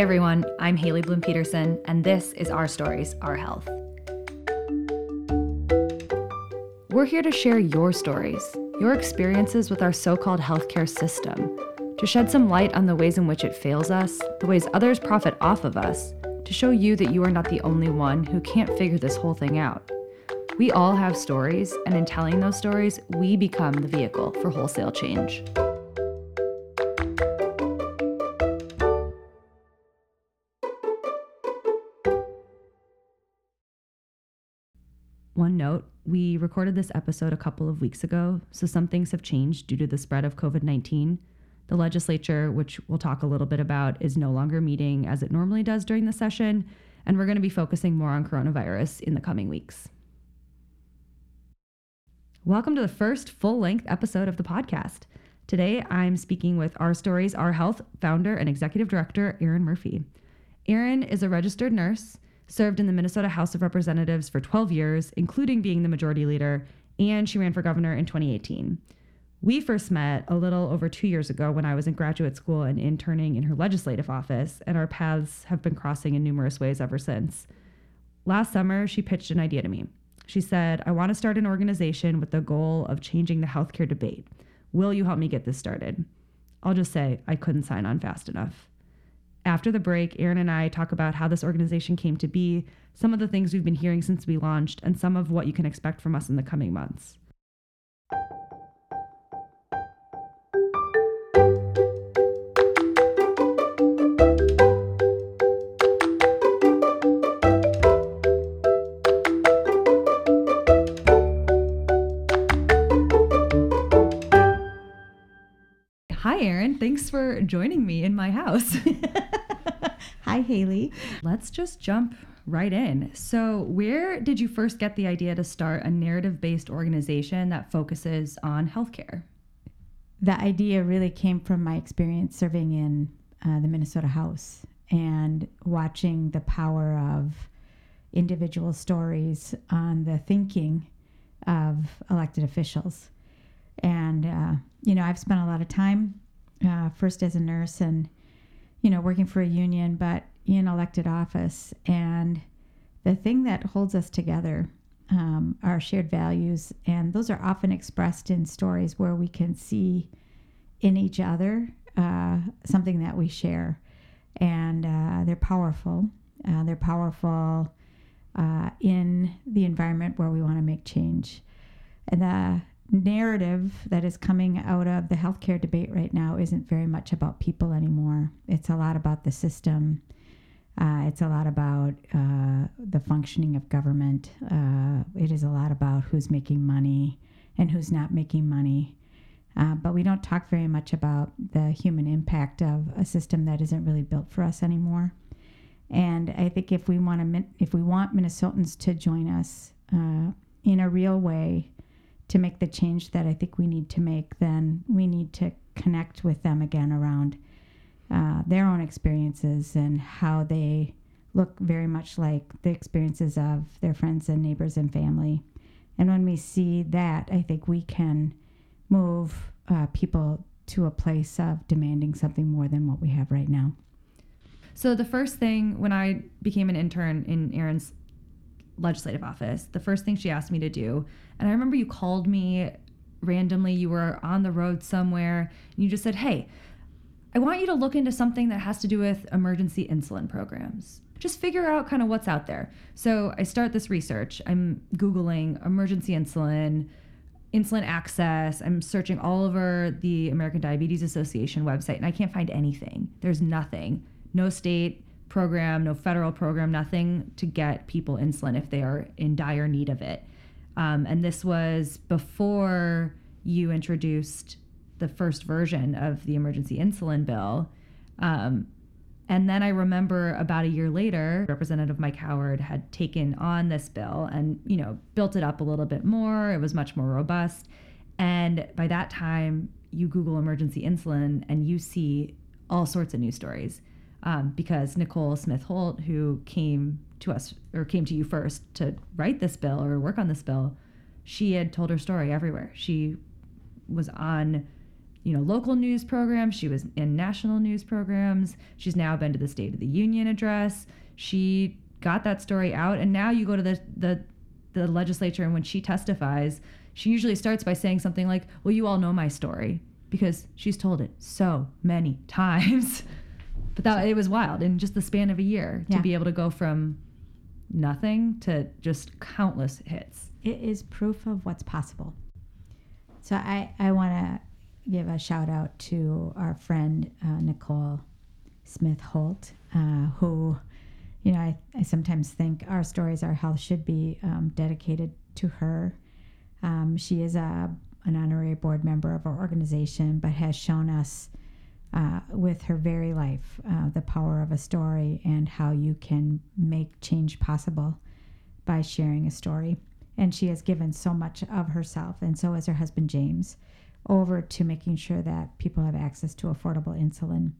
everyone, I'm Haley Bloom Peterson, and this is Our Stories, Our Health. We're here to share your stories, your experiences with our so called healthcare system, to shed some light on the ways in which it fails us, the ways others profit off of us, to show you that you are not the only one who can't figure this whole thing out. We all have stories, and in telling those stories, we become the vehicle for wholesale change. One note we recorded this episode a couple of weeks ago, so some things have changed due to the spread of COVID 19. The legislature, which we'll talk a little bit about, is no longer meeting as it normally does during the session, and we're going to be focusing more on coronavirus in the coming weeks. Welcome to the first full length episode of the podcast. Today, I'm speaking with Our Stories, Our Health founder and executive director, Erin Murphy. Erin is a registered nurse, served in the Minnesota House of Representatives for 12 years, including being the majority leader, and she ran for governor in 2018. We first met a little over two years ago when I was in graduate school and interning in her legislative office, and our paths have been crossing in numerous ways ever since. Last summer, she pitched an idea to me. She said, I want to start an organization with the goal of changing the healthcare debate. Will you help me get this started? I'll just say, I couldn't sign on fast enough. After the break, Erin and I talk about how this organization came to be, some of the things we've been hearing since we launched, and some of what you can expect from us in the coming months. Erin. Thanks for joining me in my house. Hi, Haley. Let's just jump right in. So, where did you first get the idea to start a narrative based organization that focuses on healthcare? The idea really came from my experience serving in uh, the Minnesota House and watching the power of individual stories on the thinking of elected officials. And, uh, you know, I've spent a lot of time uh, first as a nurse and, you know, working for a union, but in elected office. And the thing that holds us together um, are shared values. And those are often expressed in stories where we can see in each other uh, something that we share. And uh, they're powerful. Uh, they're powerful uh, in the environment where we want to make change. And the narrative that is coming out of the healthcare debate right now isn't very much about people anymore. It's a lot about the system. Uh, it's a lot about uh, the functioning of government. Uh, it is a lot about who's making money and who's not making money. Uh, but we don't talk very much about the human impact of a system that isn't really built for us anymore. And I think if we want to, if we want Minnesotans to join us uh, in a real way, to make the change that I think we need to make, then we need to connect with them again around uh, their own experiences and how they look very much like the experiences of their friends and neighbors and family. And when we see that, I think we can move uh, people to a place of demanding something more than what we have right now. So, the first thing when I became an intern in Erin's legislative office, the first thing she asked me to do, and I remember you called me randomly, you were on the road somewhere, and you just said, Hey, I want you to look into something that has to do with emergency insulin programs. Just figure out kind of what's out there. So I start this research. I'm Googling emergency insulin, insulin access. I'm searching all over the American Diabetes Association website, and I can't find anything. There's nothing. No state program, no federal program, nothing to get people insulin if they are in dire need of it. Um, and this was before you introduced the first version of the emergency insulin bill. Um, and then I remember about a year later, Representative Mike Howard had taken on this bill and, you know, built it up a little bit more. It was much more robust. And by that time, you Google emergency insulin and you see all sorts of news stories um, because Nicole Smith Holt, who came to us or came to you first to write this bill or work on this bill, she had told her story everywhere. She was on you know, local news programs. She was in national news programs. She's now been to the State of the Union address. She got that story out, and now you go to the the the legislature, and when she testifies, she usually starts by saying something like, "Well, you all know my story," because she's told it so many times. But that it was wild in just the span of a year Yeah. to be able to go from nothing to just countless hits. It is proof of what's possible. So I, I want to give a shout out to our friend uh, Nicole Smith Holt, uh, who, you know, I, I sometimes think our stories, our health should be um, dedicated to her. Um, she is a, an honorary board member of our organization, but has shown us uh, with her very life uh, the power of a story and how you can make change possible by sharing a story. And she has given so much of herself, and so has her husband James, over to making sure that people have access to affordable insulin.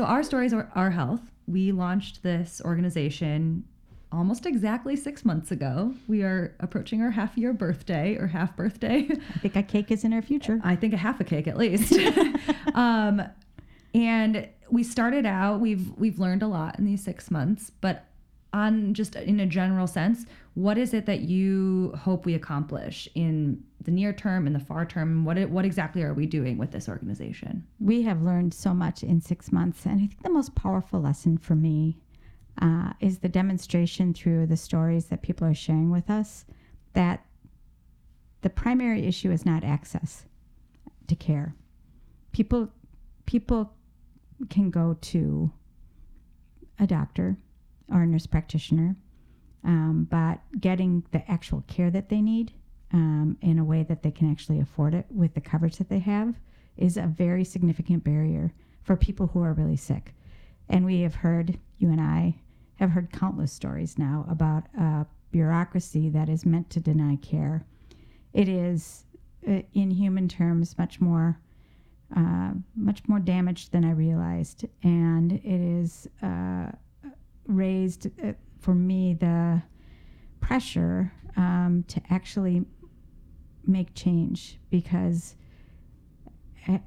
So our stories are our health. We launched this organization almost exactly six months ago. We are approaching our half year birthday or half birthday. I think a cake is in our future. I think a half a cake at least. um, and we started out. We've we've learned a lot in these six months, but on just in a general sense, what is it that you hope we accomplish in the near term and the far term? What what exactly are we doing with this organization? We have learned so much in six months, and I think the most powerful lesson for me uh, is the demonstration through the stories that people are sharing with us that the primary issue is not access to care. People, people can go to a doctor or a nurse practitioner, um, but getting the actual care that they need um, in a way that they can actually afford it with the coverage that they have is a very significant barrier for people who are really sick. And we have heard, you and I have heard countless stories now about bureaucracy that is meant to deny care. It is, uh, in human terms, much more. Uh, much more damaged than I realized, and it is uh, raised uh, for me the pressure um, to actually make change because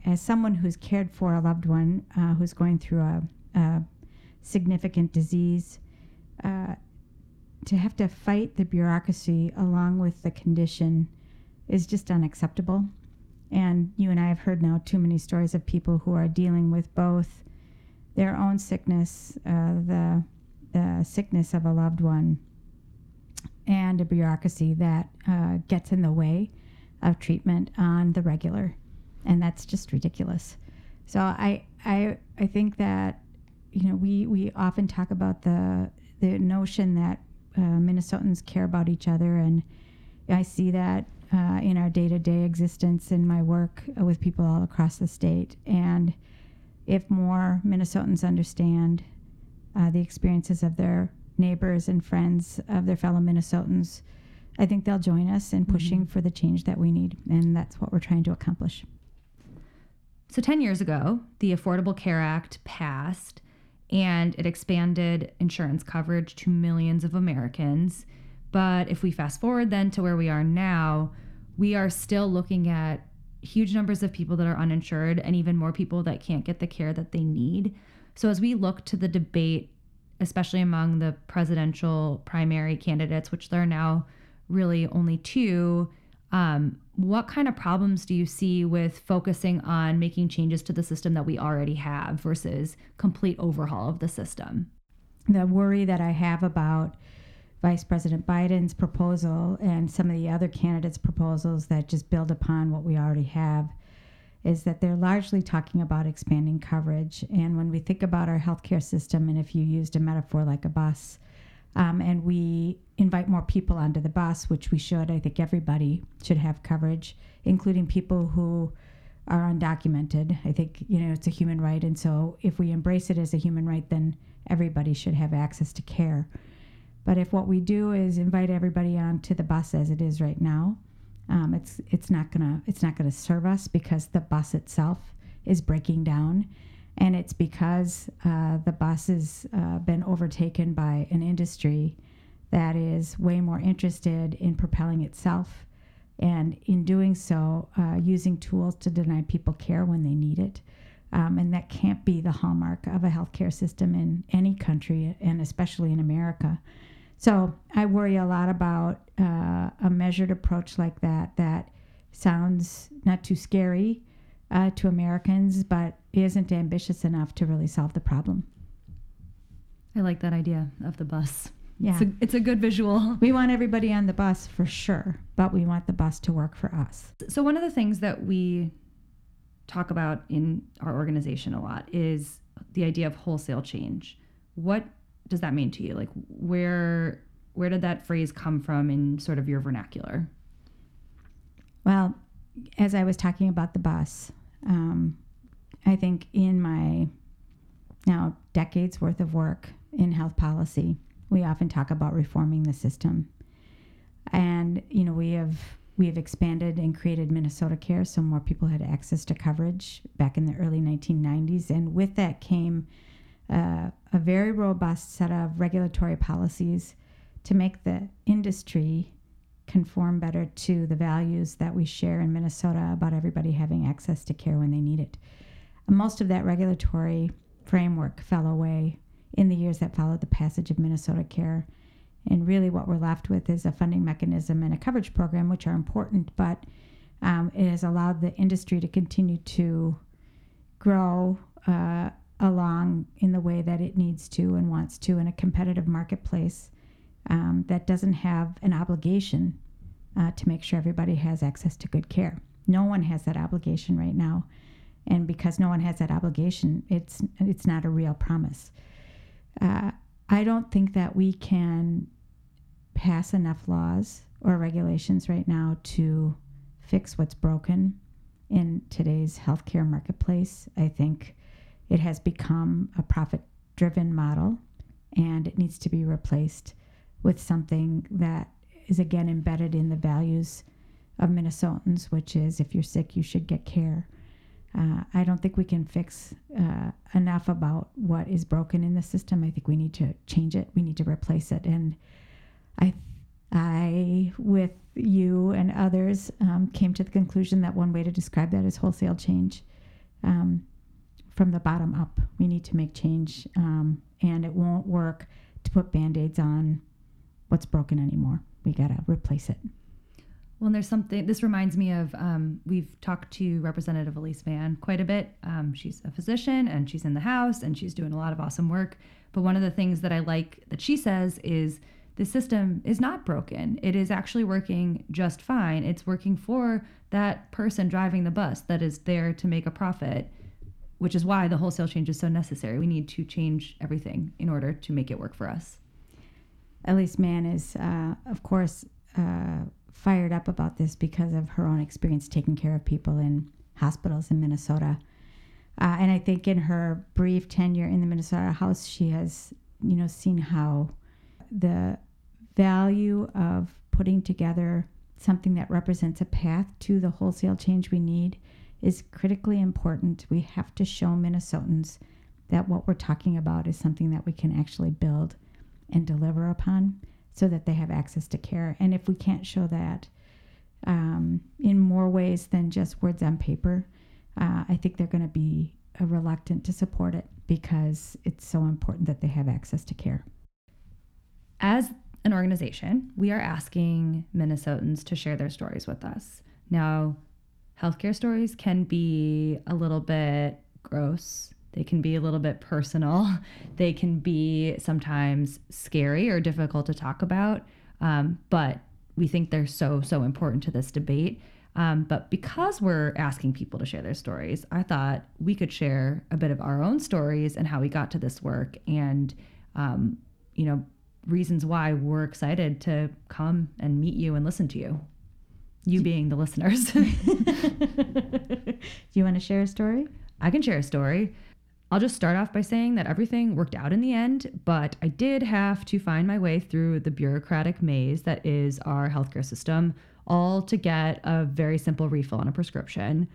as someone who's cared for a loved one uh, who's going through a, a significant disease, uh, to have to fight the bureaucracy along with the condition is just unacceptable. And you and I have heard now too many stories of people who are dealing with both their own sickness, uh, the the sickness of a loved one, and a bureaucracy that uh, gets in the way of treatment on the regular, and that's just ridiculous. So I I I think that you know we we often talk about the the notion that uh, Minnesotans care about each other, and I see that uh, in our day to day existence in my work with people all across the state. And if more Minnesotans understand uh, the experiences of their neighbors and friends of their fellow Minnesotans, I think they'll join us in pushing mm-hmm. for the change that we need. And that's what we're trying to accomplish. So 10 years ago, the Affordable Care Act passed and it expanded insurance coverage to millions of Americans. But if we fast forward then to where we are now, we are still looking at huge numbers of people that are uninsured and even more people that can't get the care that they need. So as we look to the debate, especially among the presidential primary candidates, which there are now really only two, um, what kind of problems do you see with focusing on making changes to the system that we already have versus complete overhaul of the system? The worry that I have about Vice President Biden's proposal and some of the other candidates' proposals that just build upon what we already have is that they're largely talking about expanding coverage. And when we think about our healthcare system, and if you used a metaphor like a bus, um, and we invite more people onto the bus, which we should, I think everybody should have coverage, including people who are undocumented. I think, you know, it's a human right. And so if we embrace it as a human right, then everybody should have access to care. But if what we do is invite everybody onto the bus as it is right now, Um, it's it's not gonna it's not gonna serve us because the bus itself is breaking down, and it's because uh, the bus has uh, been overtaken by an industry that is way more interested in propelling itself, and in doing so, uh, using tools to deny people care when they need it. Um, and that can't be the hallmark of a healthcare system in any country, and especially in America. So I worry a lot about uh, a measured approach like that that sounds not too scary uh, to Americans, but isn't ambitious enough to really solve the problem. I like that idea of the bus. Yeah. It's a, it's a good visual. We want everybody on the bus for sure, but we want the bus to work for us. So, one of the things that we talk about in our organization a lot is the idea of wholesale change. What does that mean to you? Like, where where did that phrase come from in sort of your vernacular? Well, as I was talking about the bus, um, I think in my now decades worth of work in health policy, we often talk about reforming the system. And, you know, we have we have expanded and created Minnesota Care so more people had access to coverage back in the early 1990s. And with that came uh, a very robust set of regulatory policies to make the industry conform better to the values that we share in Minnesota about everybody having access to care when they need it. Most of that regulatory framework fell away in the years that followed the passage of Minnesota Care. And really, what we're left with is a funding mechanism and a coverage program, which are important, but um, it has allowed the industry to continue to grow uh, along in the way that it needs to and wants to in a competitive marketplace um, that doesn't have an obligation uh, to make sure everybody has access to good care. No one has that obligation right now, and because no one has that obligation, it's it's not a real promise. Uh, I don't think that we can pass enough laws or regulations right now to fix what's broken in today's healthcare marketplace. I think it has become a profit driven model and it needs to be replaced with something that is again embedded in the values of Minnesotans, which is if you're sick, you should get care. Uh, I don't think we can fix uh, enough about what is broken in the system. I think we need to change it. We need to replace it. And I, I, with you and others, um, came to the conclusion that one way to describe that is wholesale change. Um, from the bottom up, we need to make change, um, and it won't work to put band aids on what's broken anymore. We got to replace it. Well, and there's something, this reminds me of, um, we've talked to Representative Alice Mann quite a bit. Um, she's a physician and she's in the House and she's doing a lot of awesome work. But one of the things that I like that she says is the system is not broken. It is actually working just fine. It's working for that person driving the bus that is there to make a profit, which is why the wholesale change is so necessary. We need to change everything in order to make it work for us. Alice Mann is, uh, of course, uh, fired up about this because of her own experience taking care of people in hospitals in Minnesota. Uh, and I think in her brief tenure in the Minnesota House, she has, you know, seen how the value of putting together something that represents a path to the wholesale change we need is critically important. We have to show Minnesotans that what we're talking about is something that we can actually build and deliver upon so that they have access to care. And if we can't show that um, in more ways than just words on paper, uh, I think they're going to be uh, reluctant to support it because it's so important that they have access to care. As an organization, we are asking Minnesotans to share their stories with us. Now, healthcare stories can be a little bit gross they can be a little bit personal. They can be sometimes scary or difficult to talk about. Um, but we think they're so, so important to this debate. Um, but because we're asking people to share their stories, I thought we could share a bit of our own stories and how we got to this work and, um, you know, reasons why we're excited to come and meet you and listen to you. You being the listeners. Do you want to share a story? I can share a story. I'll just start off by saying that everything worked out in the end, but I did have to find my way through the bureaucratic maze that is our healthcare system all to get a very simple refill on a prescription.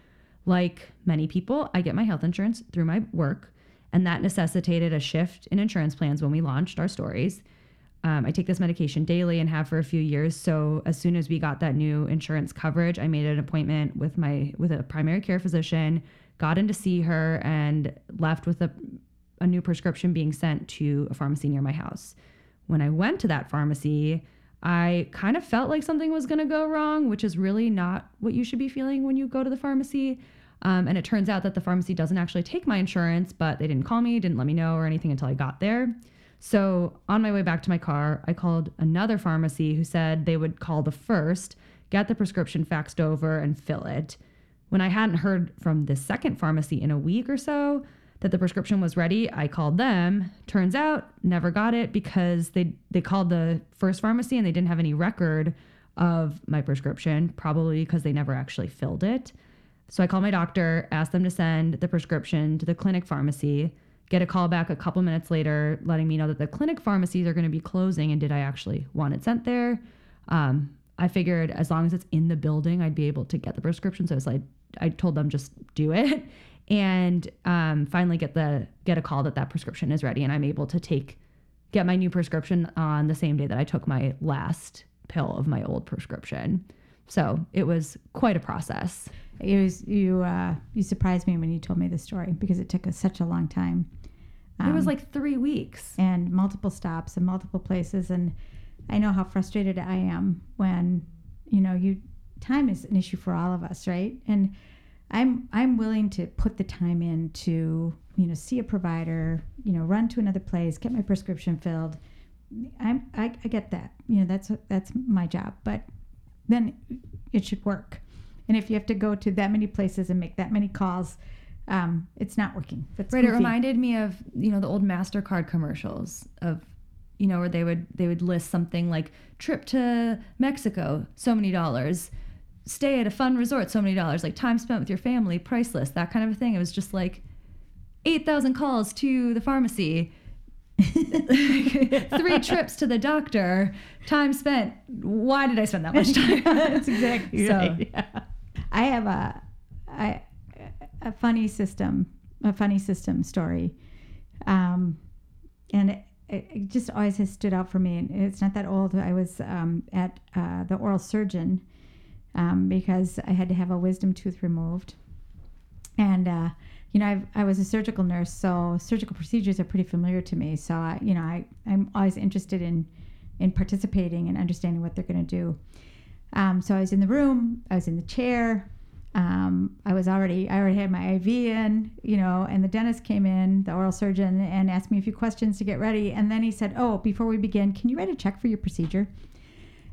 Like many people, I get my health insurance through my work, and that necessitated a shift in insurance plans when we launched our stories. Um, I take this medication daily and have for a few years. So as soon as we got that new insurance coverage, I made an appointment with my with a primary care physician, got in to see her, and left with a a new prescription being sent to a pharmacy near my house. When I went to that pharmacy, I kind of felt like something was going to go wrong, which is really not what you should be feeling when you go to the pharmacy. Um, and it turns out that the pharmacy doesn't actually take my insurance, but they didn't call me, didn't let me know or anything until I got there. So on my way back to my car, I called another pharmacy who said they would call the first, get the prescription faxed over, and fill it. When I hadn't heard from the second pharmacy in a week or so, that the prescription was ready. I called them. Turns out never got it because they they called the first pharmacy and they didn't have any record of my prescription, probably because they never actually filled it. So I called my doctor, asked them to send the prescription to the clinic pharmacy, get a call back a couple minutes later letting me know that the clinic pharmacies are going to be closing and did I actually want it sent there? Um, I figured as long as it's in the building, I'd be able to get the prescription. So I I told them just do it and um, finally get the get a call that that prescription is ready and i'm able to take get my new prescription on the same day that i took my last pill of my old prescription so it was quite a process it was you uh, you surprised me when you told me the story because it took us such a long time um, it was um, like three weeks and multiple stops and multiple places and i know how frustrated i am when you know you time is an issue for all of us right and I'm I'm willing to put the time in to you know see a provider, you know, run to another place, get my prescription filled. I'm I, I get that. You know, that's that's my job. But then it should work. And if you have to go to that many places and make that many calls, um, it's not working. That's right. Goofy. It reminded me of you know the old Mastercard commercials of you know where they would they would list something like trip to Mexico, so many dollars stay at a fun resort so many dollars like time spent with your family priceless that kind of a thing it was just like 8000 calls to the pharmacy three trips to the doctor time spent why did i spend that much time that's exactly so right. yeah. i have a, I, a funny system a funny system story um, and it, it, just always has stood out for me And it's not that old i was um, at uh, the oral surgeon um, because I had to have a wisdom tooth removed. And, uh, you know, I've, i was a surgical nurse, so surgical procedures are pretty familiar to me. So, I, you know, I, I'm always interested in, in participating and understanding what they're going to do. Um, so I was in the room, I was in the chair. Um, I was already, I already had my IV in, you know, and the dentist came in, the oral surgeon, and asked me a few questions to get ready. And then he said, "Oh, before we begin, can you write a check for your procedure?"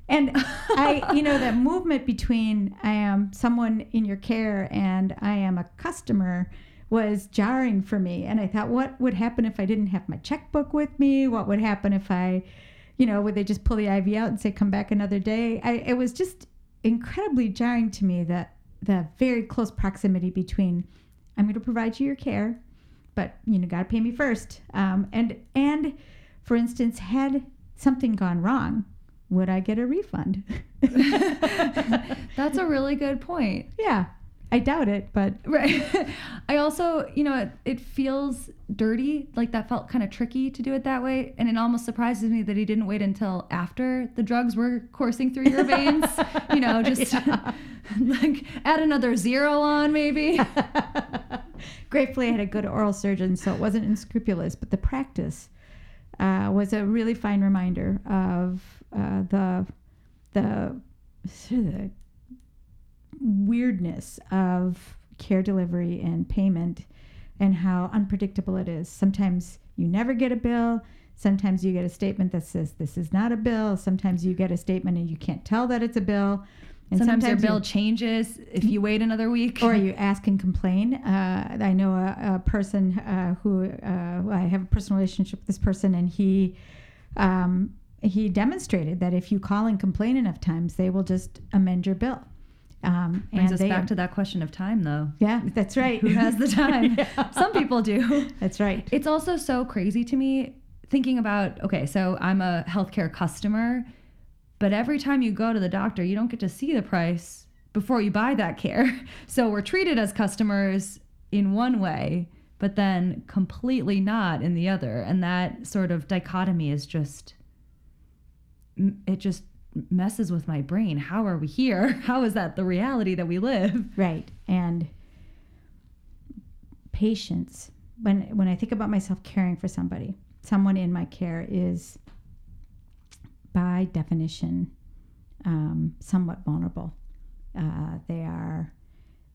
And I, you know, that movement between I am someone in your care and I am a customer was jarring for me. And I thought, what would happen if I didn't have my checkbook with me? What would happen if I, you know, would they just pull the IV out and say, come back another day? I, it was just incredibly jarring to me that the very close proximity between I'm going to provide you your care, but you know, got to pay me first. Um, and and for instance, had something gone wrong, would I get a refund? That's a really good point. Yeah. I doubt it, but right. I also, you know, it, it feels dirty. Like that felt kind of tricky to do it that way, and it almost surprises me that he didn't wait until after the drugs were coursing through your veins. you know, just like add another zero on, maybe. Gratefully, I had a good oral surgeon, so it wasn't unscrupulous. But the practice uh, was a really fine reminder of uh, the the the weirdness of care delivery and payment and how unpredictable it is. Sometimes you never get a bill. Sometimes you get a statement that says this is not a bill. Sometimes you get a statement and you can't tell that it's a bill. And sometimes, sometimes your bill changes if you wait another week. Or you ask and complain. Uh, I know a, a person uh, who uh, I have a personal relationship with this person, and he um, he demonstrated that if you call and complain enough times, they will just amend your bill. Um, Brings us back to that question of time, though. Yeah, that's right. Who has the time? yeah. Some people do. That's right. It's also so crazy to me thinking about okay, so I'm a healthcare customer. But every time you go to the doctor, you don't get to see the price before you buy that care. So we're treated as customers in one way, but then completely not in the other. And that sort of dichotomy is just, it just messes with my brain. How are we here? How is that the reality that we live? Right. And patience. When when I think about myself caring for somebody, someone in my care is by definition um, somewhat vulnerable. Uh, they are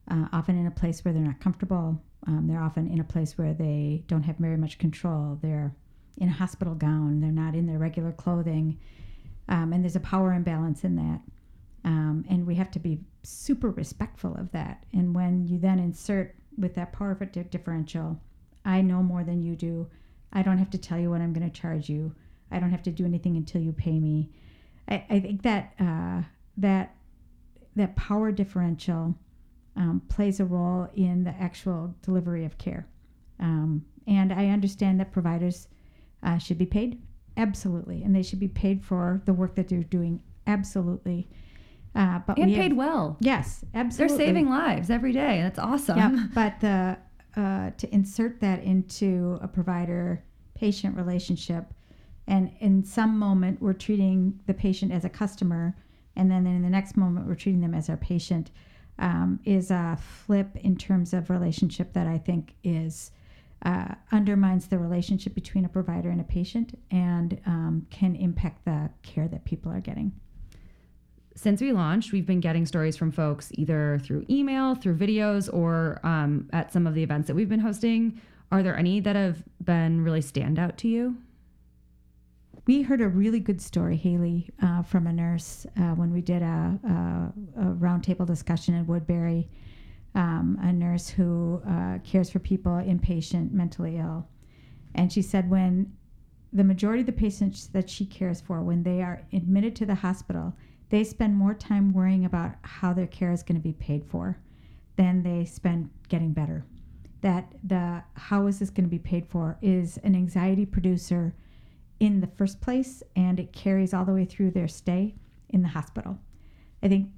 uh, often in a place where they're not comfortable. Um, they're often in a place where they don't have very much control. They're in a hospital gown. They're not in their regular clothing. Um, and there's a power imbalance in that. Um, and we have to be super respectful of that. And when you then insert with that power differential, I know more than you do. I don't have to tell you what I'm going to charge you. I don't have to do anything until you pay me. I, I think that uh, that that power differential um, plays a role in the actual delivery of care. Um, and I understand that providers uh, should be paid, absolutely, and they should be paid for the work that they're doing, absolutely. Uh, but and paid have, well. Yes, absolutely. They're saving lives every day. And that's awesome. Yeah, but the uh, to insert that into a provider patient relationship, and in some moment we're treating the patient as a customer, and then in the next moment we're treating them as our patient, um, is a flip in terms of relationship that I think is. Uh, undermines the relationship between a provider and a patient and um, can impact the care that people are getting since we launched, we've been getting stories from folks either through email, through videos, or um, at some of the events that we've been hosting. Are there any that have been really stand out to you? We heard a really good story, Haley, uh, from a nurse uh, when we did a, a, a roundtable discussion in Woodbury. Um, a nurse who uh, cares for people inpatient, mentally ill. And she said when the majority of the patients that she cares for, when they are admitted to the hospital, they spend more time worrying about how their care is going to be paid for than they spend getting better. That the how is this going to be paid for is an anxiety producer in the first place and it carries all the way through their stay in the hospital. I think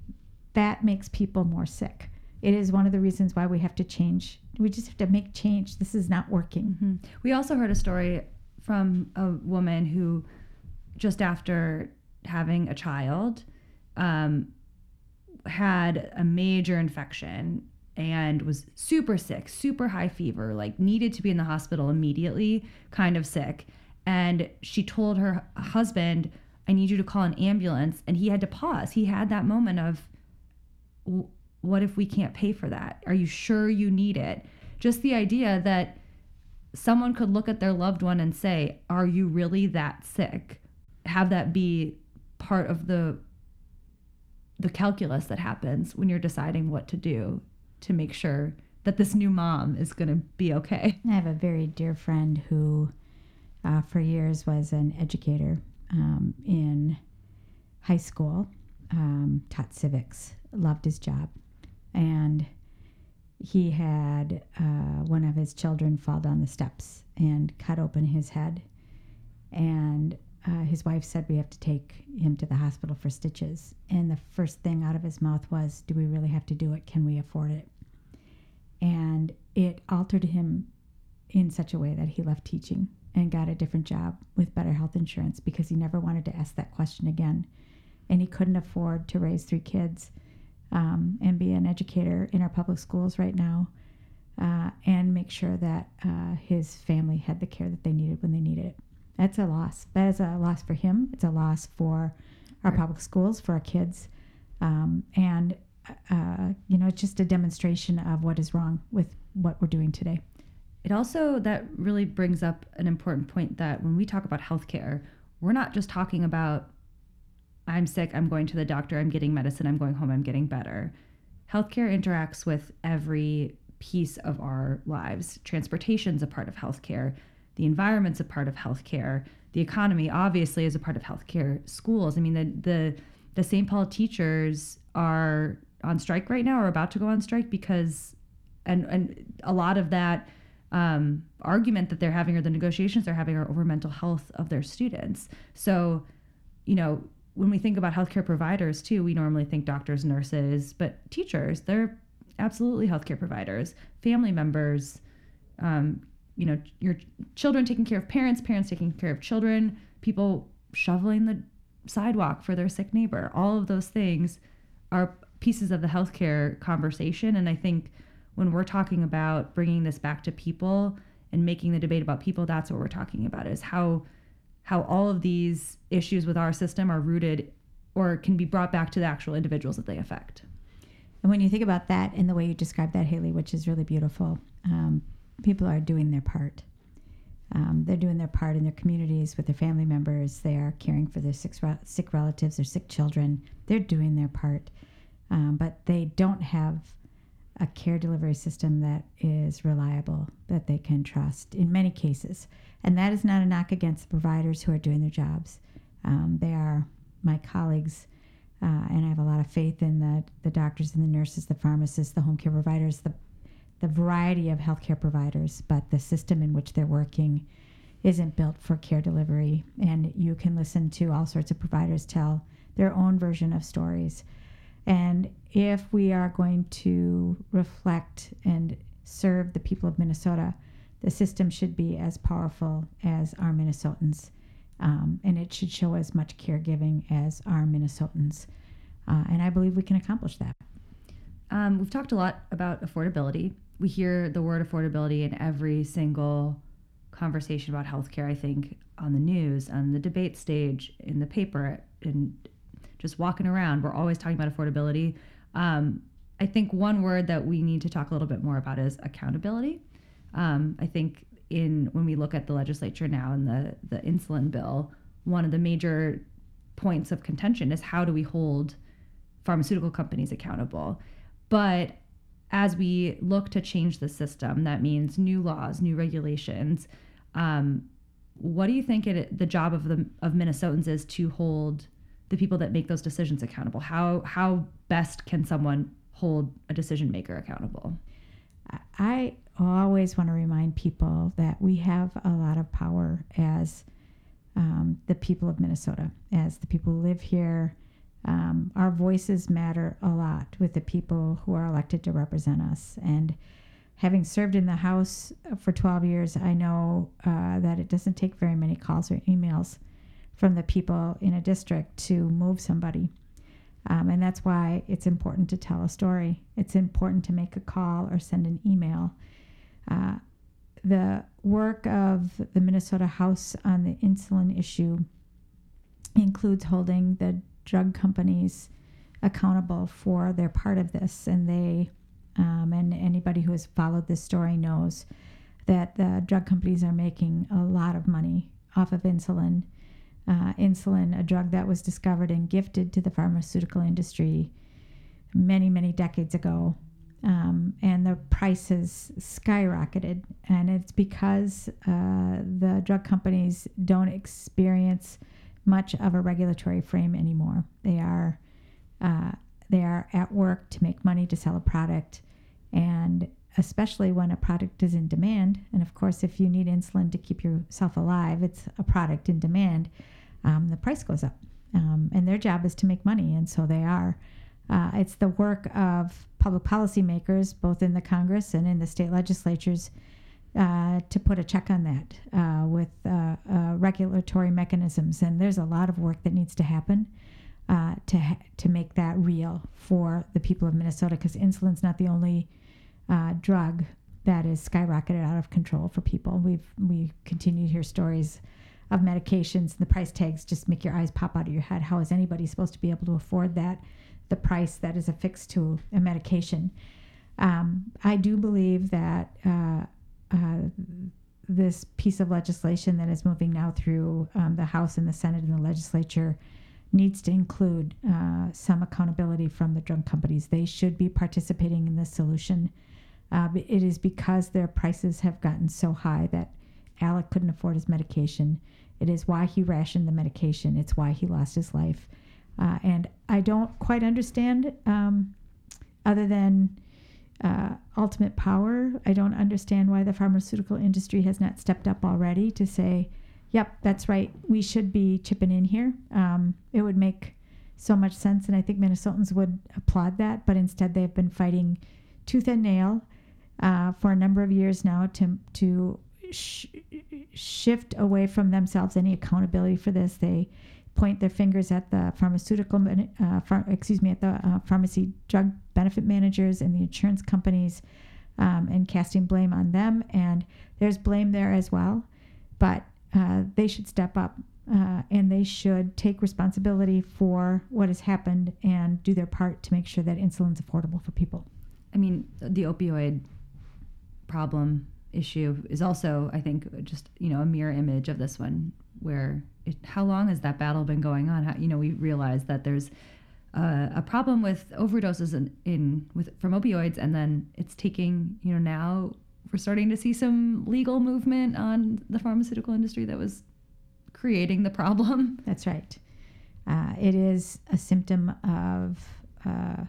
that makes people more sick. It is one of the reasons why we have to change. We just have to make change. This is not working. Mm-hmm. We also heard a story from a woman who, just after having a child, um, had a major infection and was super sick, super high fever, like needed to be in the hospital immediately, kind of sick. And she told her husband, I need you to call an ambulance. And he had to pause. He had that moment of, what if we can't pay for that? Are you sure you need it? Just the idea that someone could look at their loved one and say, Are you really that sick? Have that be part of the the calculus that happens when you're deciding what to do to make sure that this new mom is going to be okay. I have a very dear friend who, uh, for years, was an educator um, in high school, um, taught civics, loved his job, and he had uh, one of his children fall down the steps and cut open his head. And uh, his wife said we have to take him to the hospital for stitches. And the first thing out of his mouth was, Do we really have to do it? Can we afford it? And it altered him in such a way that he left teaching and got a different job with better health insurance because he never wanted to ask that question again. And he couldn't afford to raise three kids um, and be an educator in our public schools right now uh, and make sure that uh, his family had the care that they needed when they needed it. That's a loss. That is a loss for him. It's a loss for our public schools, for our kids. Um, and, uh, you know, it's just a demonstration of what is wrong with what we're doing today. It also, that really brings up an important point that when we talk about healthcare, we're not just talking about, I'm sick, I'm going to the doctor, I'm getting medicine, I'm going home, I'm getting better. Healthcare interacts with every piece of our lives. Transportation's a part of healthcare the environment's a part of healthcare. The economy obviously is a part of healthcare. Schools. I mean, the the the St. Paul teachers are on strike right now, or about to go on strike because, and and a lot of that um, argument that they're having or the negotiations they're having are over mental health of their students. So, you know, when we think about healthcare providers too, we normally think doctors, nurses, but teachers, they're absolutely healthcare providers, family members, um, you know, your children taking care of parents, parents taking care of children, people shoveling the sidewalk for their sick neighbor. All of those things are pieces of the healthcare conversation. And I think when we're talking about bringing this back to people and making the debate about people, that's what we're talking about is how how all of these issues with our system are rooted or can be brought back to the actual individuals that they affect. And when you think about that and the way you described that, Haley, which is really beautiful, um, people are doing their part. Um, they're doing their part in their communities with their family members. They are caring for their sick, sick relatives or sick children. They're doing their part. Um, but they don't have a care delivery system that is reliable, that they can trust in many cases. And that is not a knock against the providers who are doing their jobs. Um, they are my colleagues, uh, and I have a lot of faith in the, the doctors and the nurses, the pharmacists, the home care providers, the the variety of healthcare providers, but the system in which they're working isn't built for care delivery. And you can listen to all sorts of providers tell their own version of stories. And if we are going to reflect and serve the people of Minnesota, the system should be as powerful as our Minnesotans. Um, and it should show as much caregiving as our Minnesotans. Uh, and I believe we can accomplish that. Um, we've talked a lot about affordability we hear the word affordability in every single conversation about healthcare, I think, on the news, on the debate stage, in the paper, and just walking around. We're always talking about affordability. Um, I think one word that we need to talk a little bit more about is accountability. Um, I think in when we look at the legislature now and the the insulin bill, one of the major points of contention is how do we hold pharmaceutical companies accountable? But as we look to change the system, that means new laws, new regulations. Um, what do you think it, the job of the of Minnesotans is to hold the people that make those decisions accountable? How how best can someone hold a decision maker accountable? I always want to remind people that we have a lot of power as um, the people of Minnesota, as the people who live here, um, our voices matter a lot with the people who are elected to represent us. And having served in the House for 12 years, I know uh, that it doesn't take very many calls or emails from the people in a district to move somebody. Um, and that's why it's important to tell a story. It's important to make a call or send an email. Uh, the work of the Minnesota House on the insulin issue includes holding the drug companies accountable for their part of this, and they um, and anybody who has followed this story knows that the drug companies are making a lot of money off of insulin. Uh, insulin, a drug that was discovered and gifted to the pharmaceutical industry many, many decades ago. Um, and the price has skyrocketed. And it's because uh, the drug companies don't experience much of a regulatory frame anymore. They are uh, they are at work to make money to sell a product, and especially when a product is in demand. And of course, if you need insulin to keep yourself alive, it's a product in demand. Um, the price goes up, um, and their job is to make money, and so they are. Uh, it's the work of public policymakers, both in the Congress and in the state legislatures, uh, to put a check on that uh, with uh, uh, regulatory mechanisms. And there's a lot of work that needs to happen uh, to ha- to make that real for the people of Minnesota because insulin's not the only drug that is skyrocketed out of control for people. We've we continue to hear stories of medications. The price tags just make your eyes pop out of your head. How is anybody supposed to be able to afford that? The price that is affixed to a medication. Um, I do believe that uh, uh, this piece of legislation that is moving now through um, the House and the Senate and the legislature needs to include uh, some accountability from the drug companies. They should be participating in this solution. Uh, it is because their prices have gotten so high that Alec couldn't afford his medication. It is why he rationed the medication. It's why he lost his life. Uh, and I don't quite understand, um, other than uh, ultimate power. I don't understand why the pharmaceutical industry has not stepped up already to say, Yep, that's right. We should be chipping in here. Um, it would make so much sense, and I think Minnesotans would applaud that. But instead, they've been fighting tooth and nail uh, for a number of years now to to sh- shift away from themselves any accountability for this. They point their fingers at the pharmaceutical, uh, phar- excuse me, at the uh, pharmacy drug benefit managers and the insurance companies, um, and casting blame on them. And there's blame there as well, but uh, they should step up uh, and they should take responsibility for what has happened and do their part to make sure that insulin's affordable for people. I mean, the opioid problem issue is also, I think, just you know a mirror image of this one. Where it, how long has that battle been going on? How, you know, we realize that there's uh, a problem with overdoses in, in with from opioids, and then it's taking you know now we're starting to see some legal movement on the pharmaceutical industry that was creating the problem. That's right. Uh, it is a symptom of uh,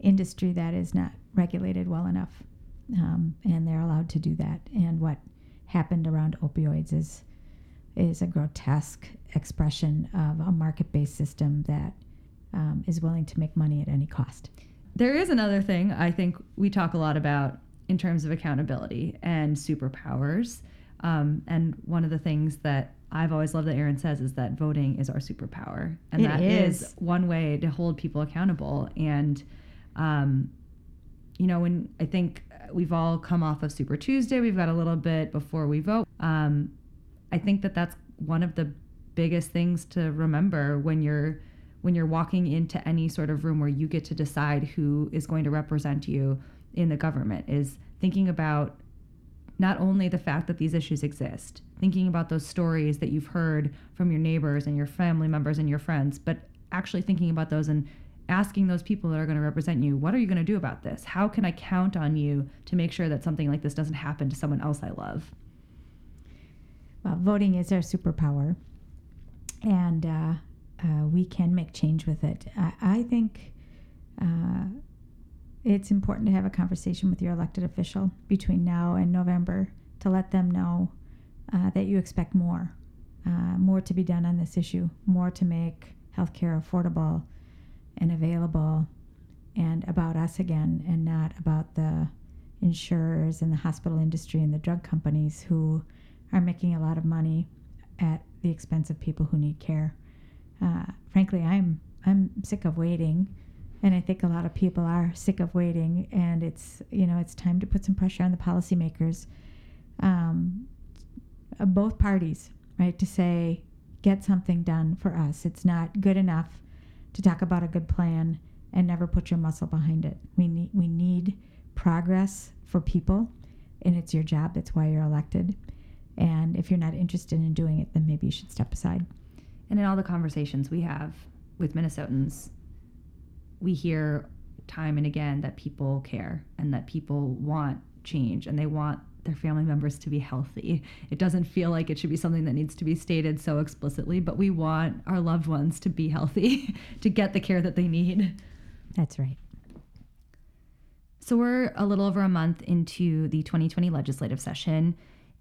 industry that is not regulated well enough, um, and they're allowed to do that. And what happened around opioids is is a grotesque expression of a market-based system that um, is willing to make money at any cost. There is another thing I think we talk a lot about in terms of accountability and superpowers. Um, and one of the things that I've always loved that Aaron says is that voting is our superpower. And It that is. is. one way to hold people accountable. And, um, you know, when I think we've all come off of Super Tuesday, we've got a little bit before we vote. Um, I think that that's one of the biggest things to remember when you're when you're walking into any sort of room where you get to decide who is going to represent you in the government is thinking about not only the fact that these issues exist, thinking about those stories that you've heard from your neighbors and your family members and your friends, but actually thinking about those and asking those people that are going to represent you, what are you going to do about this? How can I count on you to make sure that something like this doesn't happen to someone else I love? Well, voting is our superpower, and uh, uh, we can make change with it. I, I think uh, it's important to have a conversation with your elected official between now and November to let them know uh, that you expect more, uh, more to be done on this issue, more to make healthcare affordable and available, and about us again, and not about the insurers and the hospital industry and the drug companies who are making a lot of money at the expense of people who need care. Uh, frankly, I'm I'm sick of waiting, and I think a lot of people are sick of waiting. And it's you know it's time to put some pressure on the policymakers, um, both parties, right, to say get something done for us. It's not good enough to talk about a good plan and never put your muscle behind it. We need we need progress for people, and it's your job. That's why you're elected. And if you're not interested in doing it, then maybe you should step aside. And in all the conversations we have with Minnesotans, we hear time and again that people care and that people want change and they want their family members to be healthy. It doesn't feel like it should be something that needs to be stated so explicitly, but we want our loved ones to be healthy, to get the care that they need. That's right. So we're a little over a month into the 2020 legislative session.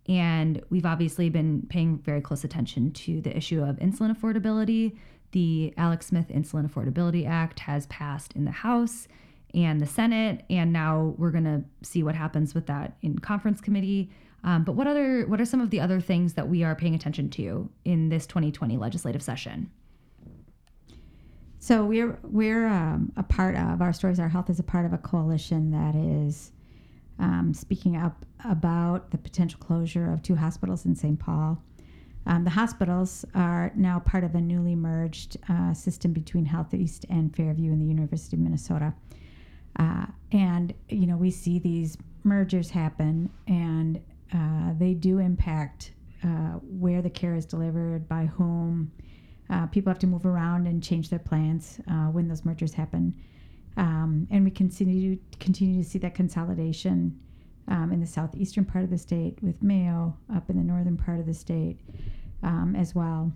And we've obviously been paying very close attention to the issue of insulin affordability. The Alec Smith Insulin Affordability Act has passed in the House and the Senate, and now we're going to see what happens with that in conference committee. Um, but what other what are some of the other things that we are paying attention to in this 2020 legislative session? So we're we're um, a part of our stories. Our health is a part of a coalition that is um, speaking up about the potential closure of two hospitals in St. Paul. Um, the hospitals are now part of a newly merged uh, system between HealthEast and Fairview and the University of Minnesota. Uh, and, you know, we see these mergers happen and uh, they do impact uh, where the care is delivered, by whom. Uh, people have to move around and change their plans uh, when those mergers happen. Um, and we continue continue to see that consolidation um, in the southeastern part of the state with Mayo, up in the northern part of the state um, as well.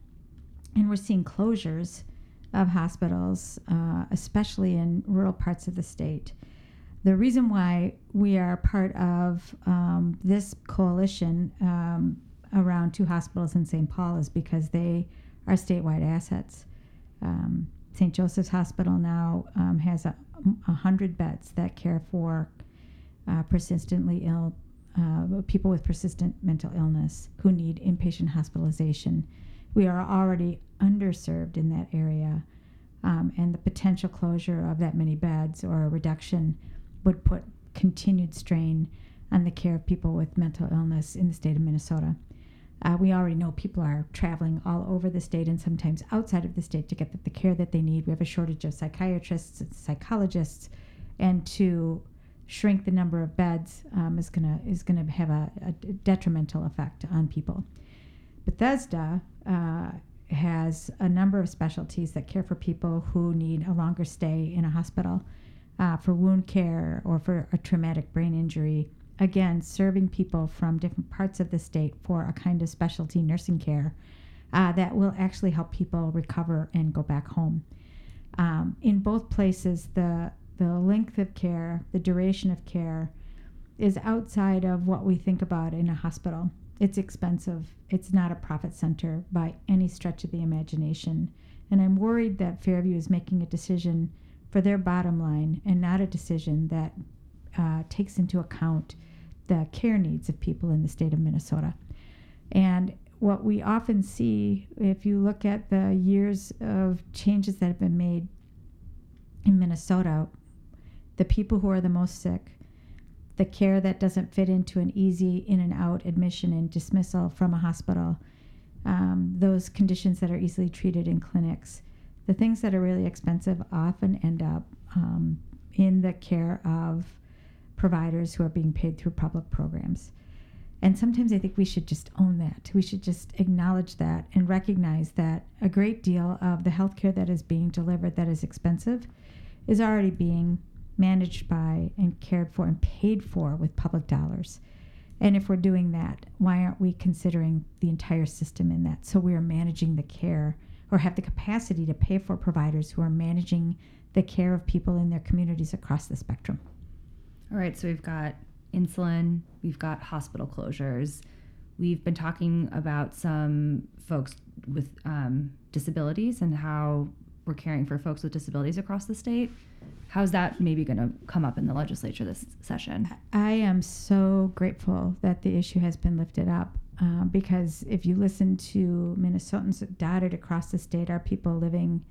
And we're seeing closures of hospitals, uh, especially in rural parts of the state. The reason why we are part of um, this coalition, um, around two hospitals in St. Paul is because they are statewide assets. Um, St. Joseph's Hospital now um, has a, a hundred beds that care for uh, persistently ill uh, people with persistent mental illness who need inpatient hospitalization. We are already underserved in that area, um, and the potential closure of that many beds or a reduction would put continued strain on the care of people with mental illness in the state of Minnesota. Uh, we already know people are traveling all over the state and sometimes outside of the state to get the, the care that they need. We have a shortage of psychiatrists and psychologists, and to shrink the number of beds um, is gonna is gonna have a, a, detrimental effect on people. Bethesda uh, has a number of specialties that care for people who need a longer stay in a hospital, uh, for wound care or for a traumatic brain injury. Again, serving people from different parts of the state for a kind of specialty nursing care uh, that will actually help people recover and go back home. Um, in both places, the the length of care, the duration of care, is outside of what we think about in a hospital. It's expensive. It's not a profit center by any stretch of the imagination. And I'm worried that Fairview is making a decision for their bottom line and not a decision that uh, takes into account the care needs of people in the state of Minnesota. And what we often see, if you look at the years of changes that have been made in Minnesota, the people who are the most sick, the care that doesn't fit into an easy in and out admission and dismissal from a hospital, um, those conditions that are easily treated in clinics. The things that are really expensive often end up um, in the care of providers who are being paid through public programs. And sometimes I think we should just own that. We should just acknowledge that and recognize that a great deal of the healthcare that is being delivered that is expensive is already being managed by and cared for and paid for with public dollars. And if we're doing that, why aren't we considering the entire system in that? So we are managing the care or have the capacity to pay for providers who are managing the care of people in their communities across the spectrum. All right, so we've got insulin, we've got hospital closures. We've been talking about some folks with um, disabilities and how we're caring for folks with disabilities across the state. How's that maybe going to come up in the legislature this session? I am so grateful that the issue has been lifted up uh, because if you listen to Minnesotans dotted across the state, are people living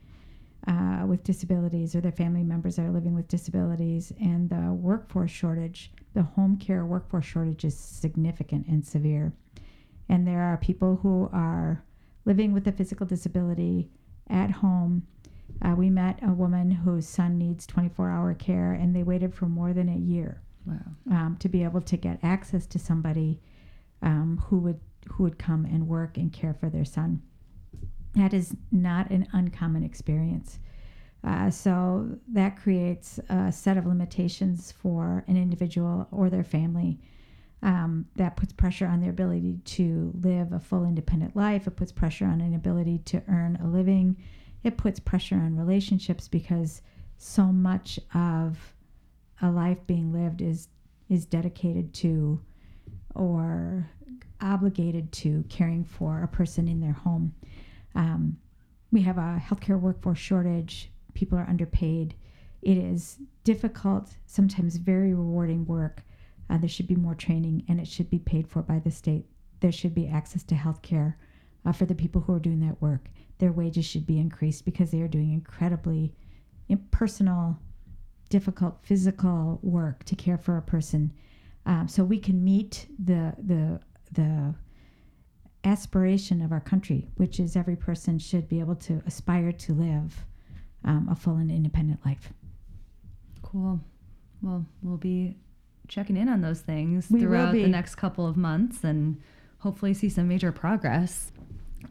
uh, with disabilities or their family members that are living with disabilities, and the workforce shortage, the home care workforce shortage is significant and severe. And there are people who are living with a physical disability at home uh, we met a woman whose son needs 24 hour care, and they waited for more than a year wow. um, to be able to get access to somebody um, who would who would come and work and care for their son. That is not an uncommon experience. Uh, so that creates a set of limitations for an individual or their family. Um, that puts pressure on their ability to live a full independent life. It puts pressure on an ability to earn a living it puts pressure on relationships because so much of a life being lived is is dedicated to or obligated to caring for a person in their home. Um, we have a healthcare workforce shortage. People are underpaid. It is difficult, sometimes very rewarding work. Uh, there should be more training and it should be paid for by the state. There should be access to healthcare uh, for the people who are doing that work their wages should be increased because they are doing incredibly impersonal, difficult physical work to care for a person. Um, so we can meet the the the aspiration of our country, which is every person should be able to aspire to live um, a full and independent life. Cool. Well, we'll be checking in on those things we throughout the next couple of months and hopefully see some major progress.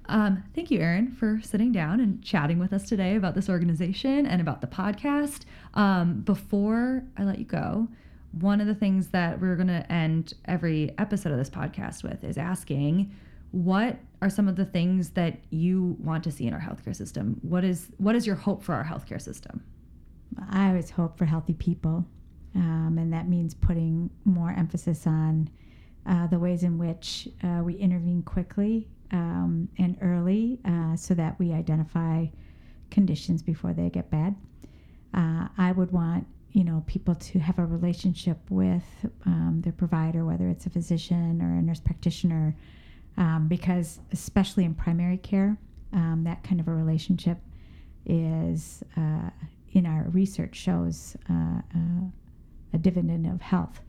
Um, thank you, Erin, for sitting down and chatting with us today about this organization and about the podcast. Um, before I let you go, one of the things that we're going to end every episode of this podcast with is asking what are some of the things that you want to see in our healthcare system? What is what is your hope for our healthcare system? I always hope for healthy people, um, and that means putting more emphasis on uh, the ways in which uh, we intervene quickly um, and early uh, so that we identify conditions before they get bad. Uh, I would want you know people to have a relationship with um, their provider, whether it's a physician or a nurse practitioner, um, because especially in primary care, um, that kind of a relationship is uh, in our research shows uh, uh, a dividend of health,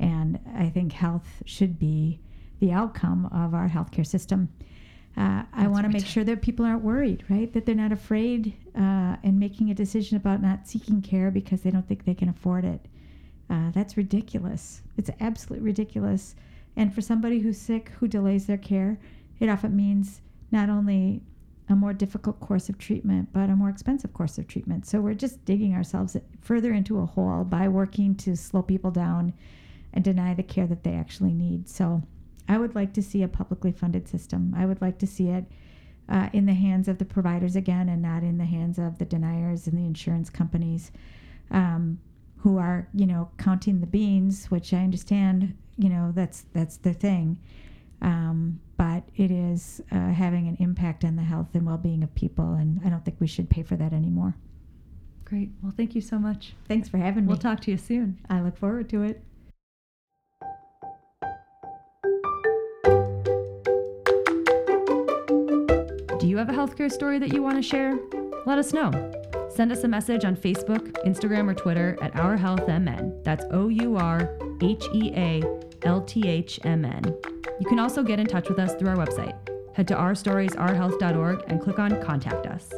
and I think health should be the outcome of our healthcare system. Uh, I want to make sure that people aren't worried, right? That they're not afraid uh, and making a decision about not seeking care because they don't think they can afford it. Uh, that's ridiculous. It's absolutely ridiculous. And for somebody who's sick who delays their care, it often means not only a more difficult course of treatment, but a more expensive course of treatment. So we're just digging ourselves further into a hole by working to slow people down and deny the care that they actually need. So I would like to see a publicly funded system. I would like to see it uh, in the hands of the providers again and not in the hands of the deniers and the insurance companies um, who are, you know, counting the beans, which I understand, you know, that's that's their thing. Um, but it is uh, having an impact on the health and well-being of people, and I don't think we should pay for that anymore. Great. Well, thank you so much. Thanks for having me. We'll talk to you soon. I look forward to it. Do you have a healthcare story that you want to share? Let us know. Send us a message on Facebook, Instagram, or Twitter at Our Health MN. That's O U R H E A L T H M N. You can also get in touch with us through our website. Head to ourstoriesourhealth.org and click on Contact Us.